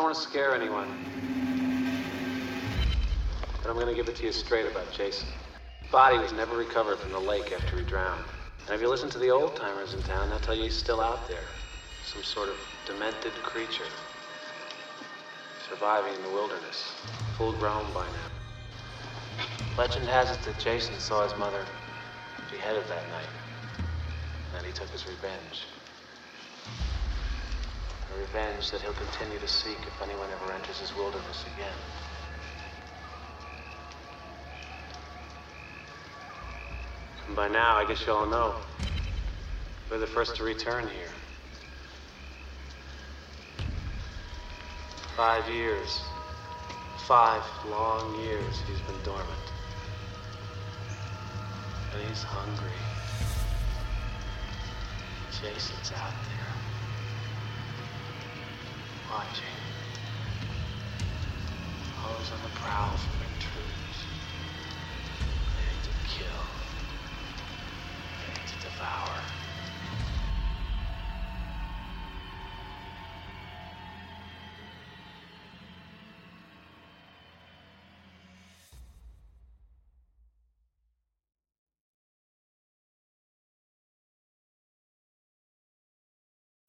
don't want to scare anyone. But I'm going to give it to you straight about Jason. Body was never recovered from the lake after he drowned. And if you listen to the old timers in town, they'll tell you he's still out there. Some sort of demented creature. Surviving in the wilderness. Full grown by now. Legend has it that Jason saw his mother beheaded that night. And he took his revenge. A revenge that he'll continue to seek if anyone ever enters his wilderness again. And by now, I guess you all know. We're the first to return here. Five years. Five long years he's been dormant. And he's hungry. Jason's out there. Watching. Always on the prowl for intruders. Ready to kill. Ready to devour.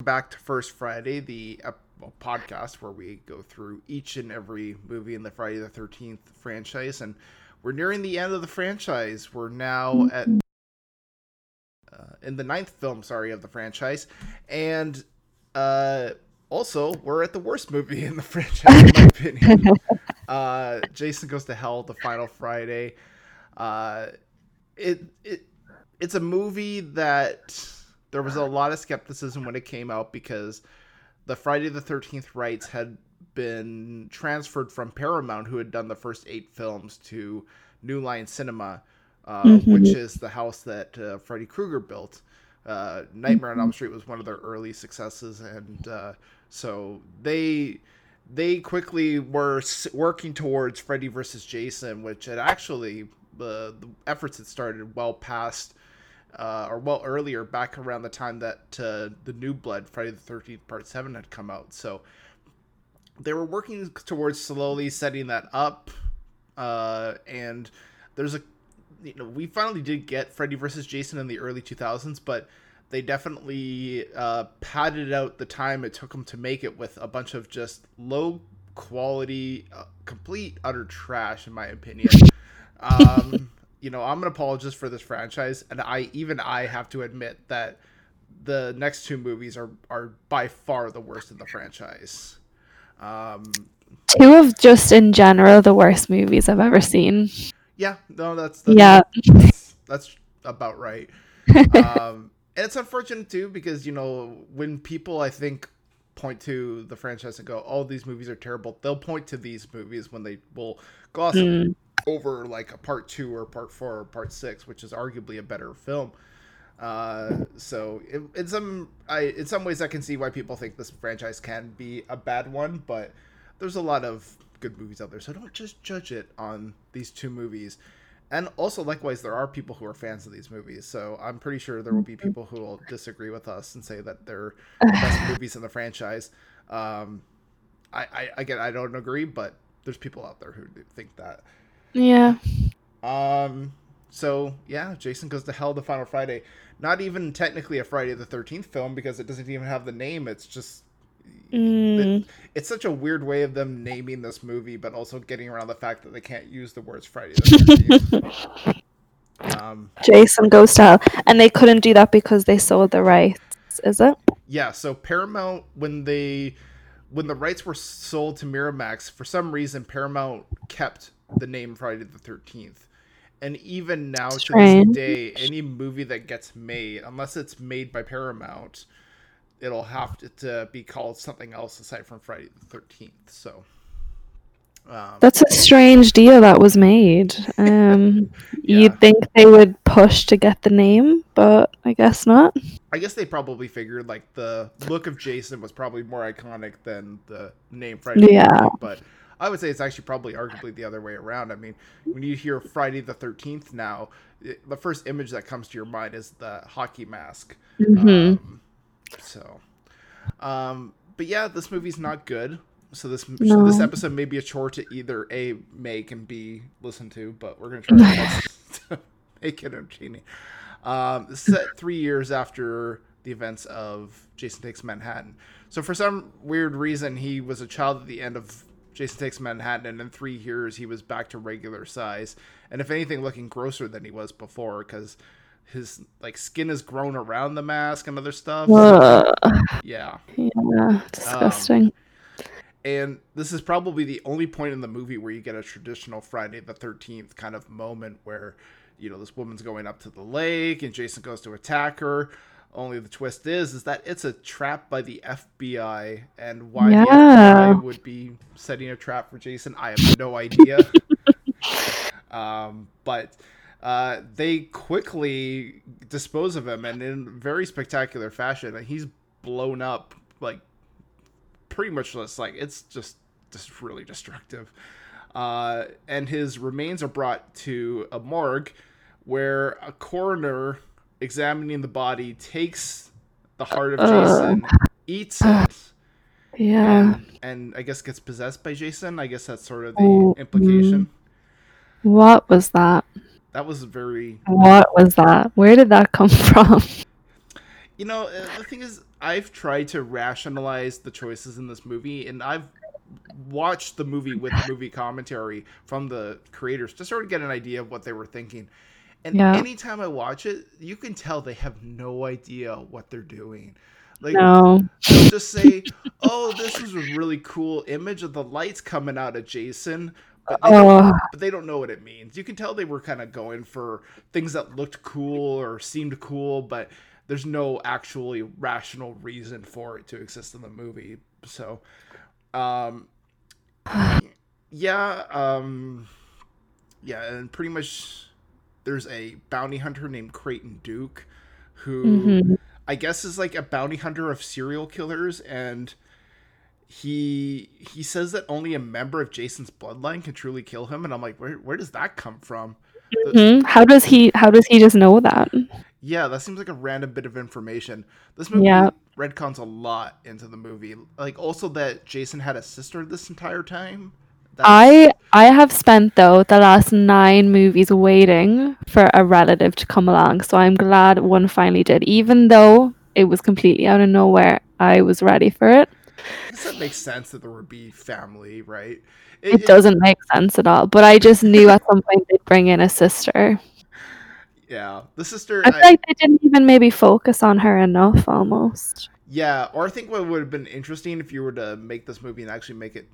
back to First Friday, the podcast where we go through each and every movie in the Friday the 13th franchise. And we're nearing the end of the franchise. We're now at uh, in the ninth film, sorry, of the franchise. And uh, also, we're at the worst movie in the franchise, in my opinion. uh, Jason Goes to Hell, The Final Friday. Uh, it, it It's a movie that there was a lot of skepticism when it came out because the Friday the 13th rights had been transferred from Paramount, who had done the first eight films, to New Line Cinema, uh, Mhm. which is the house that uh, Freddy Krueger built. Uh, Nightmare on Elm Street was one of their early successes, and uh, so they they quickly were working towards Freddy versus Jason, which had actually the, the efforts had started well past uh, or well earlier, back around the time that uh, the New Blood Friday the Thirteenth Part Seven had come out. So they were working towards slowly setting that up, uh, and there's a you know we finally did get Freddy versus Jason in the early 2000s, but they definitely uh, padded out the time it took them to make it with a bunch of just low quality, uh, complete utter trash, in my opinion. um, you know, I'm an apologist for this franchise, and I even I have to admit that the next two movies are are by far the worst in the franchise. Um, Two of just in general the worst movies I've ever seen. yeah, no, that's, that's Yeah. that's, that's about right. um, and it's unfortunate too because you know when people I think point to the franchise and go, "Oh, these movies are terrible," they'll point to these movies when they will gloss Mm. Over like a part two or part four or part six, which is arguably a better film. Uh, so in, in some I in some ways I can see why people think this franchise can be a bad one, but there's a lot of good movies out there, so don't just judge it on these two movies. And also, likewise, there are people who are fans of these movies, so I'm pretty sure there will be people who will disagree with us and say that they're the best movies in the franchise. Um, I, I again, I don't agree, but there's people out there who think that. Yeah. Um. So yeah, Jason goes to hell. The Final Friday, not even technically a Friday the Thirteenth film because it doesn't even have the name. It's just Mm. it's such a weird way of them naming this movie, but also getting around the fact that they can't use the words Friday the Thirteenth. um. Jason goes to hell. And they couldn't do that because they sold the rights, is it? Yeah. So Paramount when they when the rights were sold to Miramax, for some reason Paramount kept the name Friday the Thirteenth. And even now to this day, any movie that gets made, unless it's made by Paramount, it'll have to, to be called something else aside from Friday the Thirteenth. So, um, That's a strange deal that was made. Um, Yeah. You'd think they would push to get the name, but I guess not. I guess they probably figured like the look of Jason was probably more iconic than the name Friday. the Yeah. 13th, but I would say it's actually probably arguably the other way around. I mean, when you hear Friday the Thirteenth now, it, the first image that comes to your mind is the hockey mask. hmm Um, so, um, but yeah, this movie's not good. so this No. this episode may be a chore to either a make and b listen to, but we're gonna try our best to make it entertaining. Um, set three years after the events of Jason Takes Manhattan. So for some weird reason, he was a child at the end of Jason Takes Manhattan, and in three years he was back to regular size, and if anything, looking grosser than he was before because his like skin has grown around the mask and other stuff. Ugh. Yeah. yeah, um, disgusting. And this is probably the only point in the movie where you get a traditional Friday the 13th kind of moment where, you know, this woman's going up to the lake and Jason goes to attack her. Only the twist is is that it's a trap by the FBI and why the FBI would be setting a trap for Jason, I have no idea. um, but uh, they quickly dispose of him and in very spectacular fashion. And he's blown up like pretty much just like it's just just really destructive. Uh, and his remains are brought to a morgue where a coroner examining the body takes the heart of Jason, eats it, Yeah. and, and I guess gets possessed by Jason. I guess that's sort of the Oh, implication. What was that? That was very What was that? Where did that come from? You know, uh, the thing is, I've tried to rationalize the choices in this movie, and I've watched the movie with movie commentary from the creators to sort of get an idea of what they were thinking. And Yeah. anytime I watch it, you can tell they have no idea what they're doing. Like, No. they'll just say, "Oh, this is a really cool image of the lights coming out of Jason," but they don't Oh, but they don't know what it means. You can tell they were kind of going for things that looked cool or seemed cool, but there's no actually rational reason for it to exist in the movie. So, um, yeah, um, yeah, and pretty much there's a bounty hunter named Creighton Duke who mhm. I guess is like a bounty hunter of serial killers and he he says that only a member of Jason's bloodline can truly kill him and I'm like where where does that come from? The- Mhm. How does he? How does he just know that? yeah, that seems like a random bit of information. This movie Yeah. retcons a lot into the movie. Like also that Jason had a sister this entire time. That's- I I have spent though the last nine movies waiting for a relative to come along, so I'm glad one finally did. Even though it was completely out of nowhere, I was ready for it. Guess that makes sense that there would be family, right? It doesn't make sense at all, but I just knew at some point they'd bring in a sister. Yeah, the sister. I feel I- like they didn't even maybe focus on her enough, almost. Yeah, or I think what would have been interesting if you were to make this movie and actually make it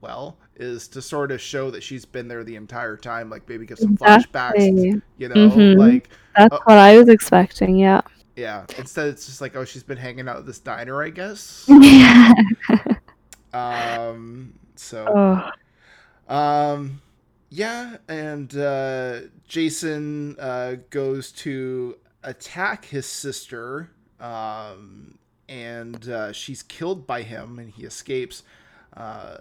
well is to sort of show that she's been there the entire time, like maybe give some flashbacks, Exactly. you know, Mhm. like That's Uh, what I was expecting. Yeah. yeah. Instead, it's just like oh, she's been hanging out at this diner, I guess. yeah. Um, so Oh. Um, yeah, and uh, Jason uh, goes to attack his sister, um, and uh, she's killed by him, and he escapes. Uh,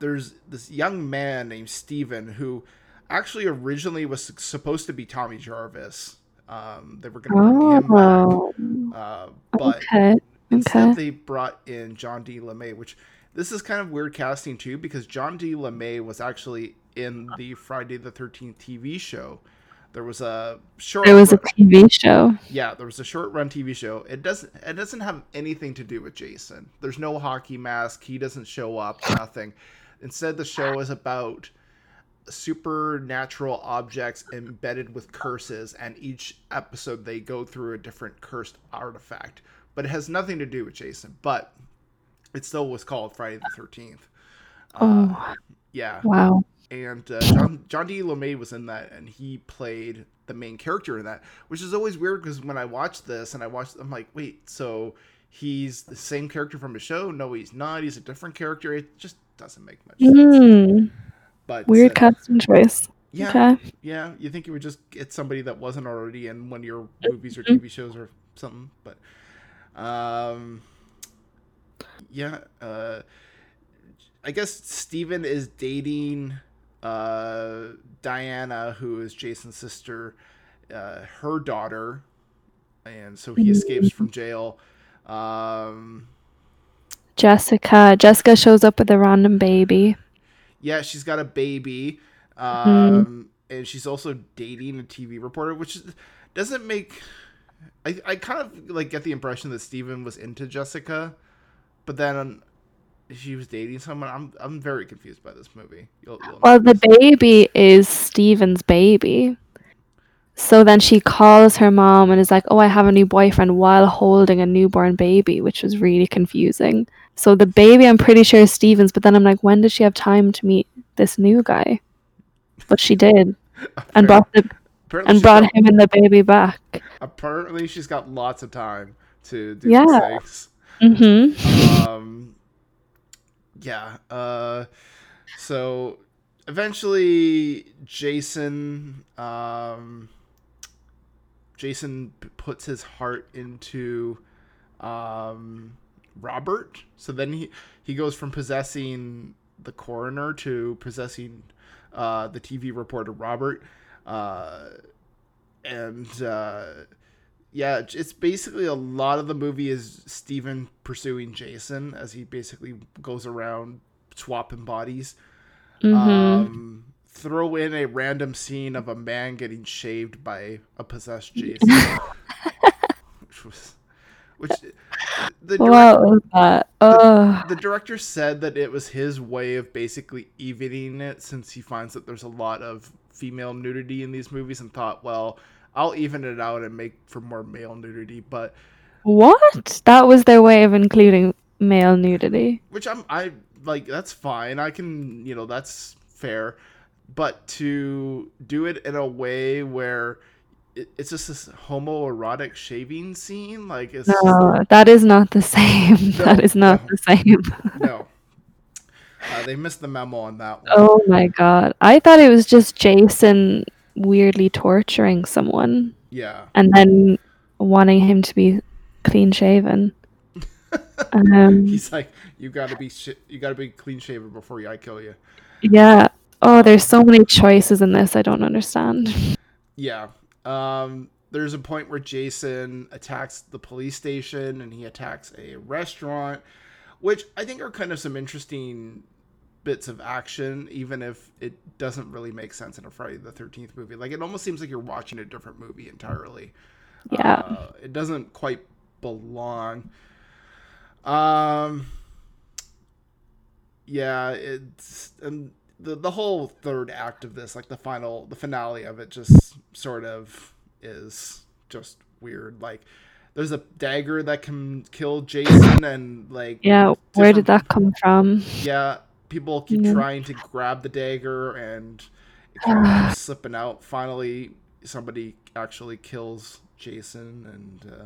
there's this young man named Steven who actually originally was supposed to be Tommy Jarvis. Um, they were going to bring him Oh. back, uh, but Okay. Instead, Okay. they brought in John D. LeMay, which this is kind of weird casting too, because John D. LeMay was actually in the Friday the Thirteenth TV show. There was a short. It was a TV show. yeah, there was a short run TV show. It doesn't. It doesn't have anything to do with Jason. There's no hockey mask. He doesn't show up. Nothing. Instead, the show is about supernatural objects embedded with curses, and each episode they go through a different cursed artifact. But it has nothing to do with Jason. But it still was called Friday the Thirteenth. Uh, Oh, yeah wow. and uh, John John D. LeMay was in that, and he played the main character in that, which is always weird because when I watched this and I watched, I'm like, wait, so he's the same character from the show? No, he's not. He's a different character. It just doesn't make much sense. Mm, But weird uh, casting choice. yeah, Okay. yeah. You think you would just get somebody that wasn't already in one of your movies or. TV shows or something, but um, yeah. Uh, I guess Steven is dating uh, Diana, who is Jason's sister, uh, her daughter, and so he escapes from jail. Um, Jessica. Jessica shows up with a random baby. Yeah, she's got a baby, um, and she's also dating a TV reporter, which doesn't make. I, I kind of like get the impression that Steven was into Jessica, but then she was dating someone. I'm I'm very confused by this movie. You'll, you'll Well, the baby is Steven's baby. So then she calls her mom and is like, "Oh, I have a new boyfriend," while holding a newborn baby, which was really confusing. So the baby, I'm pretty sure is Steven's, but then I'm like, when did she have time to meet this new guy? But she did, and brought the apparently and brought got- him and the baby back. Apparently, she's got lots of time to do Yeah. Mm-hmm. um yeah uh so eventually jason um jason puts his heart into um robert so then he he goes from possessing the coroner to possessing uh the tv reporter robert uh and uh yeah, it's basically a lot of the movie is Stephen pursuing Jason as he basically goes around swapping bodies. Mm-hmm. Um, throw in a random scene of a man getting shaved by a possessed Jason, which was, which the what director, was that? Oh, the director said that it was his way of basically evening it since he finds that there's a lot of female nudity in these movies and thought, well, I'll even it out and make for more male nudity, but what? That was their way of including male nudity. which I'm I like that's fine. I can, you know, that's fair. But to do it in a way where it's just this homoerotic shaving scene, like it's just- No, that is not the same. that is not no. the same. no. Uh, they missed the memo on that one. Oh my god. I thought it was just Jason weirdly torturing someone Yeah. and then wanting him to be clean shaven. Um, He's like, you gotta be sh- you gotta be clean shaven before I kill you. yeah. Oh, there's so many choices in this I don't understand. Yeah. Um, there's a point where Jason attacks the police station and he attacks a restaurant, which I think are kind of some interesting bits of action, even if it doesn't really make sense in a Friday the 13th movie. Like, it almost seems like you're watching a different movie entirely. Yeah. Uh, it doesn't quite belong. Um, yeah, it's and the the whole third act of this, like the final, the finale of it, just sort of is just weird. Like, there's a dagger that can kill Jason, and like, Yeah, where did that come from? yeah, people keep Yeah. trying to grab the dagger, and it keeps slipping out. Finally, somebody actually kills Jason, and uh,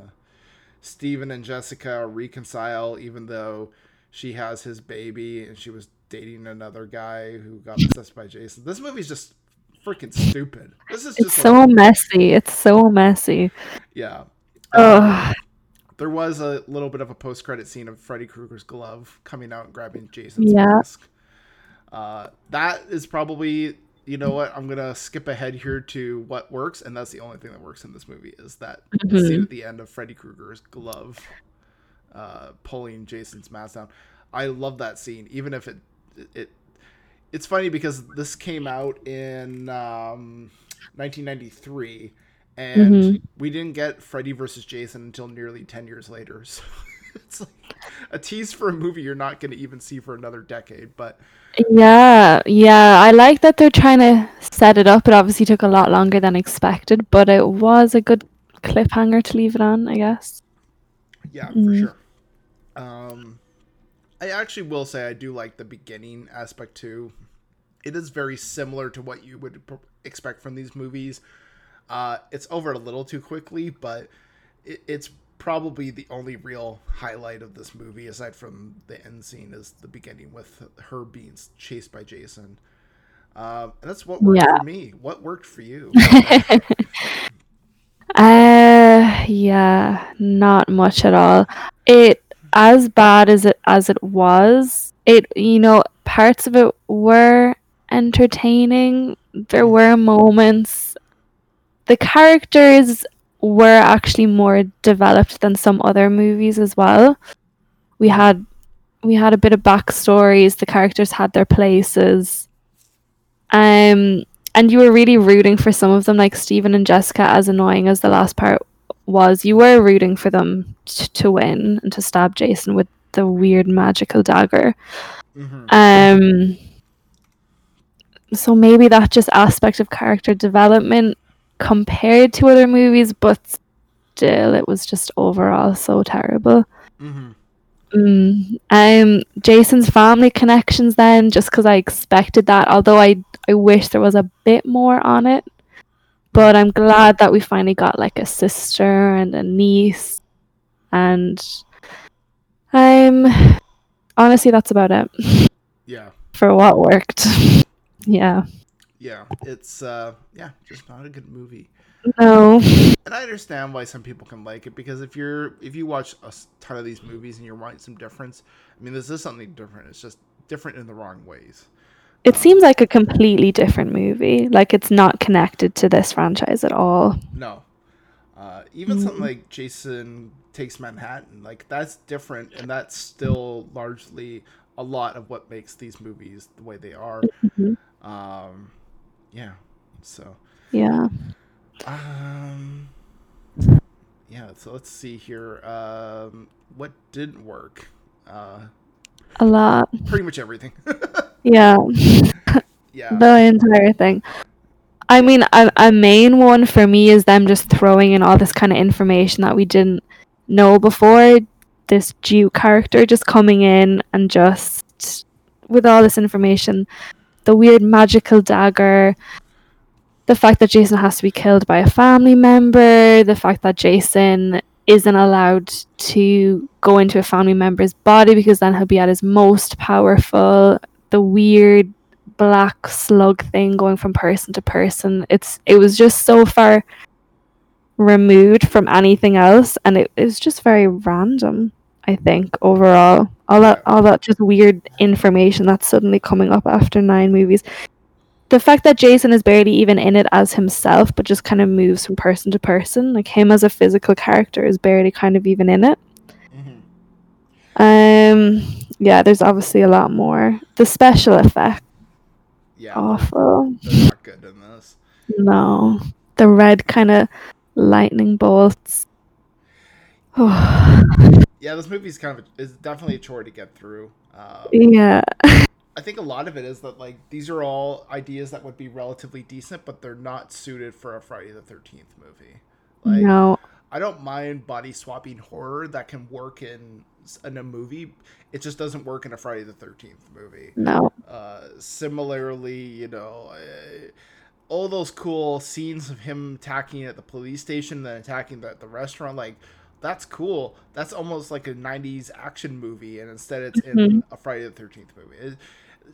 Steven and Jessica reconcile, even though she has his baby and she was dating another guy who got obsessed by Jason. This movie's just freaking stupid. This is It's just so like, messy. It's so messy. yeah. Ugh. There was a little bit of a post-credit scene of Freddy Krueger's glove coming out and grabbing Jason's Yeah. mask. Uh, that is probably, you know what? I'm gonna skip ahead here to what works, and that's the only thing that works in this movie is that Mhm. scene at the end of Freddy Krueger's glove uh, pulling Jason's mask down. I love that scene, even if it it. It's funny because this came out in um, 1993, and Mhm. we didn't get Freddy versus Jason until nearly 10 years later. So it's like a tease for a movie you're not going to even see for another decade. But Yeah, yeah. I like that they're trying to set it up. It obviously took a lot longer than expected, but it was a good cliffhanger to leave it on, I guess. yeah, for Mm. sure. Um, I actually will say I do like the beginning aspect too. It is very similar to what you would expect from these movies. Uh, it's over a little too quickly, but it, it's probably the only real highlight of this movie, aside from the end scene, is the beginning with her being chased by Jason. Um, and that's what worked Yeah. for me. What worked for you? Uh yeah, not much at all. It as bad as it as it was, it you know, parts of it were entertaining. There were moments the characters were actually more developed than some other movies as well. We had we had a bit of backstories. The characters had their places. Um, and you were really rooting for some of them, like Stephen and Jessica. As annoying as the last part was, you were rooting for them t- to win and to stab Jason with the weird magical dagger. Mhm. Um, so maybe that just aspect of character development compared to other movies, but still, it was just overall so terrible. Mm-hmm. Mm. Um, Jason's family connections then, just because I expected that, although I I wish there was a bit more on it. But I'm glad that we finally got like a sister and a niece, and I'm honestly, that's about it Yeah. for what worked. yeah, Yeah. It's uh yeah, just not a good movie. no, And I understand why some people can like it because if you're if you watch a ton of these movies and you're wanting some difference, I mean this is something different. It's just different in the wrong ways. It seems like a completely different movie. Like it's not connected to this franchise at all. No. Uh, even something Mm. like Jason Takes Manhattan, like that's different, and that's still largely a lot of what makes these movies the way they are. Mhm. Um, yeah. So, Yeah. um, yeah. So let's see here. Um, what didn't work? Uh, A lot. pretty much everything. Yeah. yeah. the entire thing. I mean, a, a main one for me is them just throwing in all this kind of information that we didn't know before. This Duke character just coming in and just with all this information, the weird magical dagger, the fact that Jason has to be killed by a family member, the fact that Jason isn't allowed to go into a family member's body because then he'll be at his most powerful, the weird black slug thing going from person to person. It's it was just so far removed from anything else and it, it was just very random, I think, overall. All that all that just weird information that's suddenly coming up after nine movies. The fact that Jason is barely even in it as himself, but just kind of moves from person to person, like him as a physical character is barely kind of even in it. Mm-hmm. Um yeah, there's obviously a lot more. The special effect Yeah. awful. They're not good in this. No. The red kind of lightning bolts. Oh, Yeah, this movie's kind of is definitely a chore to get through. Um, yeah. I think a lot of it is that like these are all ideas that would be relatively decent, but they're not suited for a Friday the Thirteenth movie. Like no. I don't mind body swapping horror that can work in in a movie. It just doesn't work in a Friday the Thirteenth movie. No. Uh, similarly, you know, uh, all those cool scenes of him attacking at the police station, then attacking the, the restaurant, like that's cool. That's almost like a '90s action movie, and instead it's in Mhm. a Friday the Thirteenth movie. It,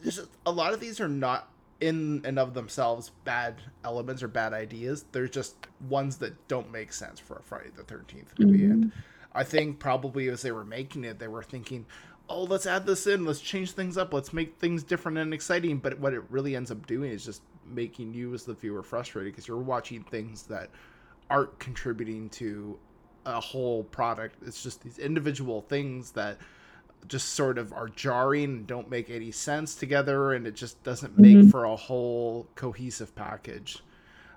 just, a lot of these are not in and of themselves bad elements or bad ideas. They're just ones that don't make sense for a Friday the Thirteenth movie. And I think probably as they were making it, they were thinking, "Oh, let's add this in. Let's change things up. Let's make things different and exciting." But what it really ends up doing is just making you as the viewer frustrated because you're watching things that aren't contributing to a whole product. It's just these individual things that just sort of are jarring and don't make any sense together, and it just doesn't make Mhm. for a whole cohesive package.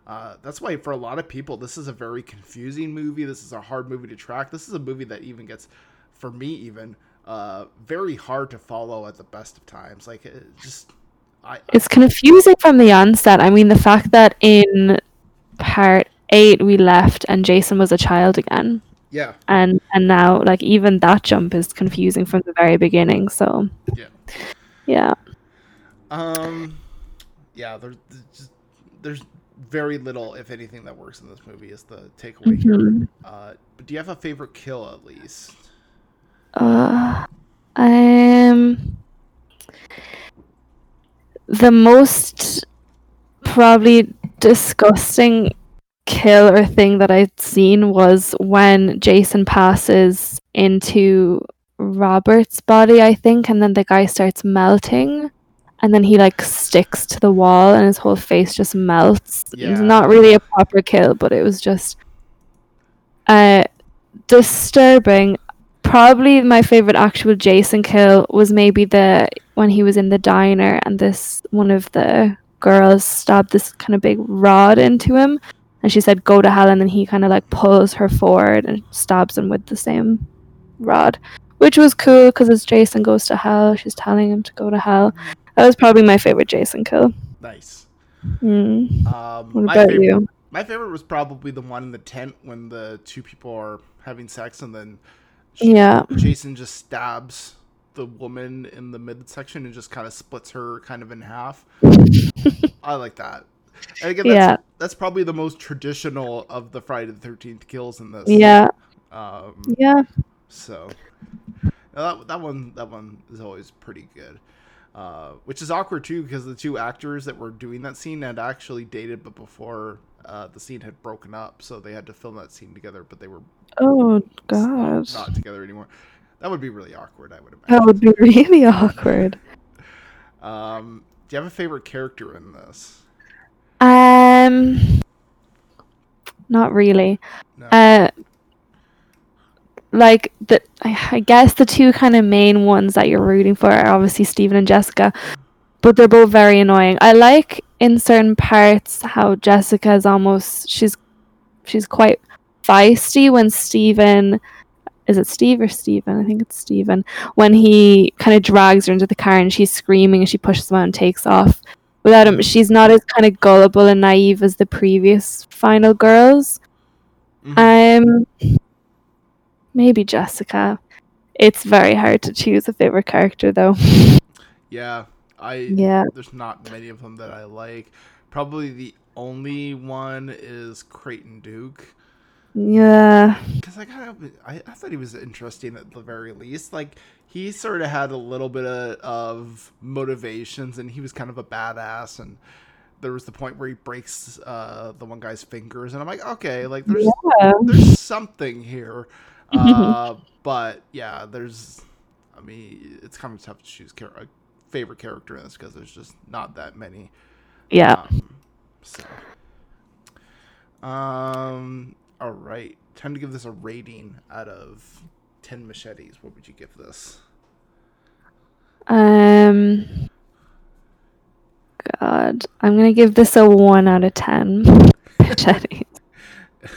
Uh, that's why for a lot of people, this is a very confusing movie. This is a hard movie to track. This is a movie that even gets, for me even, uh, very hard to follow at the best of times. Like it just, I It's confusing from the onset. I mean, the fact that in part eight we left and Jason was a child again, yeah and and now like even that jump is confusing from the very beginning. So yeah. yeah, Um, yeah, there's there's just there's very little, if anything, that works in this movie. Is the takeaway here. Mhm. Uh, but do you have a favorite kill at least? uh, um, the most probably disgusting kill or thing that I'd seen was when Jason passes into Robert's body, I think, and then the guy starts melting. And then he like sticks to the wall and his whole face just melts. It's not really a proper kill, but it was just uh disturbing. probably my favorite actual Jason kill was maybe the when he was in the diner and this one of the girls stabbed this kind of big rod into him and she said go to hell and then he kind of like pulls her forward and stabs him with the same rod which was cool because as jason goes to hell she's telling him to go to hell that was probably my favorite jason kill Nice. mm. Um, what my about favorite, you My favorite was probably the one in the tent when the two people are having sex and then yeah Jason just stabs the woman in the midsection and just kind of splits her kind of in half. I like that. And again, that's, Yeah. that's probably the most traditional of the Friday the Thirteenth kills in this. yeah Um, yeah so that that one that one is always pretty good. Uh, which is awkward too because the two actors that were doing that scene had actually dated, but before uh, the scene had broken up, so they had to film that scene together. But they were oh god not, not together anymore. That would be really awkward, I would imagine that would be really awkward Um, do you have a favorite character in this? um not really No. Uh, like the, I I guess the two kind of main ones that you're rooting for are obviously Stephen and Jessica, but they're both very annoying. I like in certain parts how Jessica is almost she's she's quite feisty when Stephen is it Steve or Stephen? I think it's Steven. When he kind of drags her into the car and she's screaming and she pushes him out and takes off. Without him, she's not as kind of gullible and naive as the previous final girls. Mhm. Um, maybe Jessica. It's very hard to choose a favorite character, though. yeah, I Yeah. There's not many of them that I like. Probably the only one is Creighton Duke. Yeah, because I kind of I, I thought he was interesting at the very least. Like he sort of had a little bit of, of motivations, and he was kind of a badass. And there was the point where he breaks uh, the one guy's fingers, and I'm like, okay, like there's yeah, there's something here. Uh, but yeah, there's. I mean, it's kind of tough to choose char- a favorite character in this because there's just not that many. yeah. Um, so, um, all right. Time to give this a rating out of ten machetes. What would you give this? Um, God, I'm gonna give this a one out of ten. Jenny.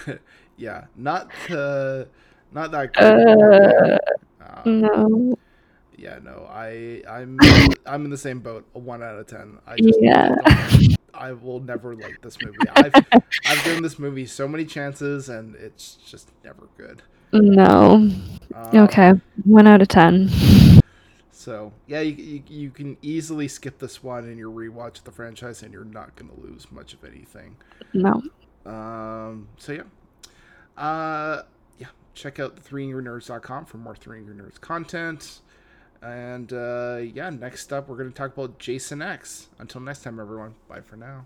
yeah, not uh, not that good. Uh, Um, no. yeah, no, I I'm I'm in the same boat. A one out of ten. I just Yeah. I will never like this movie. I've I've given this movie so many chances, and it's just never good. No. Um, Okay, one out of ten. So yeah, you, you, you can easily skip this one in your rewatch the franchise, and you're not going to lose much of anything. No. Um, so yeah, uh, check out threeangrynerds.com for more Three Angry Nerds content. And uh, yeah, next up we're going to talk about Jason X. Until next time, everyone. Bye for now.